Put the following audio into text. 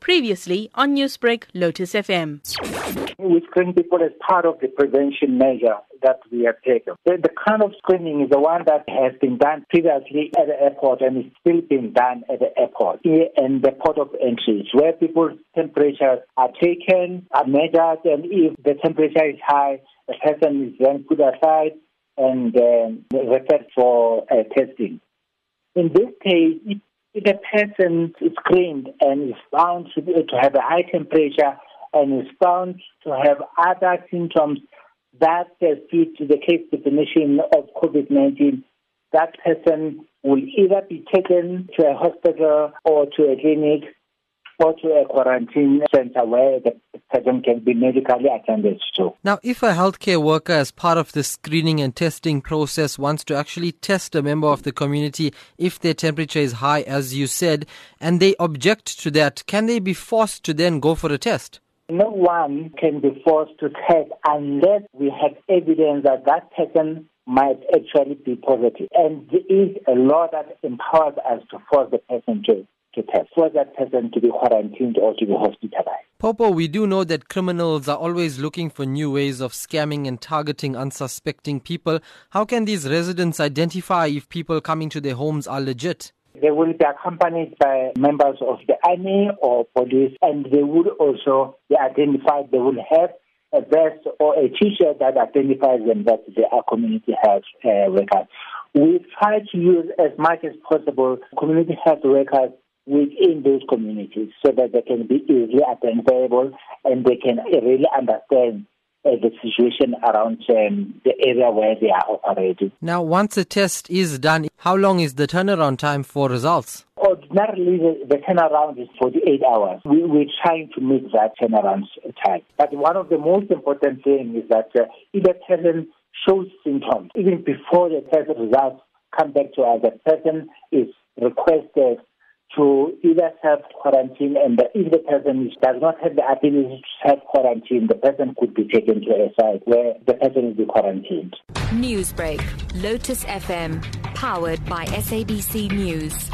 Previously on Newsbreak, Lotus FM. We screen people as part of the prevention measure that we have taken. The, the, kind of screening is the one that has been done previously at the airport and is still being done at the airport and the port of entry, where people's temperatures are taken, are measured, and if the temperature is high, the person is then put aside and um, referred for uh, testing. In this case, if, a person is screened and is found to, have a high temperature and is found to have other symptoms that fit the case definition of COVID-19, that person will either be taken to a hospital or to a clinic to a uh, quarantine center where the person can be medically attended to. Now, if a healthcare worker, as part of the screening and testing process, wants to actually test a member of the community if their temperature is high, as you said, and they object to that, can they be forced to then go for a test? No one can be forced to test unless we have evidence that that person might actually be positive. And there is a law that empowers us to force the person to to test for that person to be quarantined or to be hospitalized. Popo, we do know that criminals are always looking for new ways of scamming and targeting unsuspecting people. How can these residents identify if people coming to their homes are legit? They will be accompanied by members of the army or police, and they would also be identified. They will have a vest or a T-shirt that identifies them that they are community health uh, workers. We try to use as much as possible community health workers within those communities so that they can be easily identifiable and they can really understand uh, the situation around um, the area where they are operating. Now, once a test is done, how long is the turnaround time for results? Ordinarily, the, the turnaround is 48 hours. We, we're trying to meet that turnaround time. But one of the most important things is that uh, if a person shows symptoms, even before the test results come back to us, the person is requested to either self quarantine and if the person does not have the ability to self quarantine, the person could be taken to a site where the person will be quarantined. Newsbreak, Lotus FM, powered by SABC News.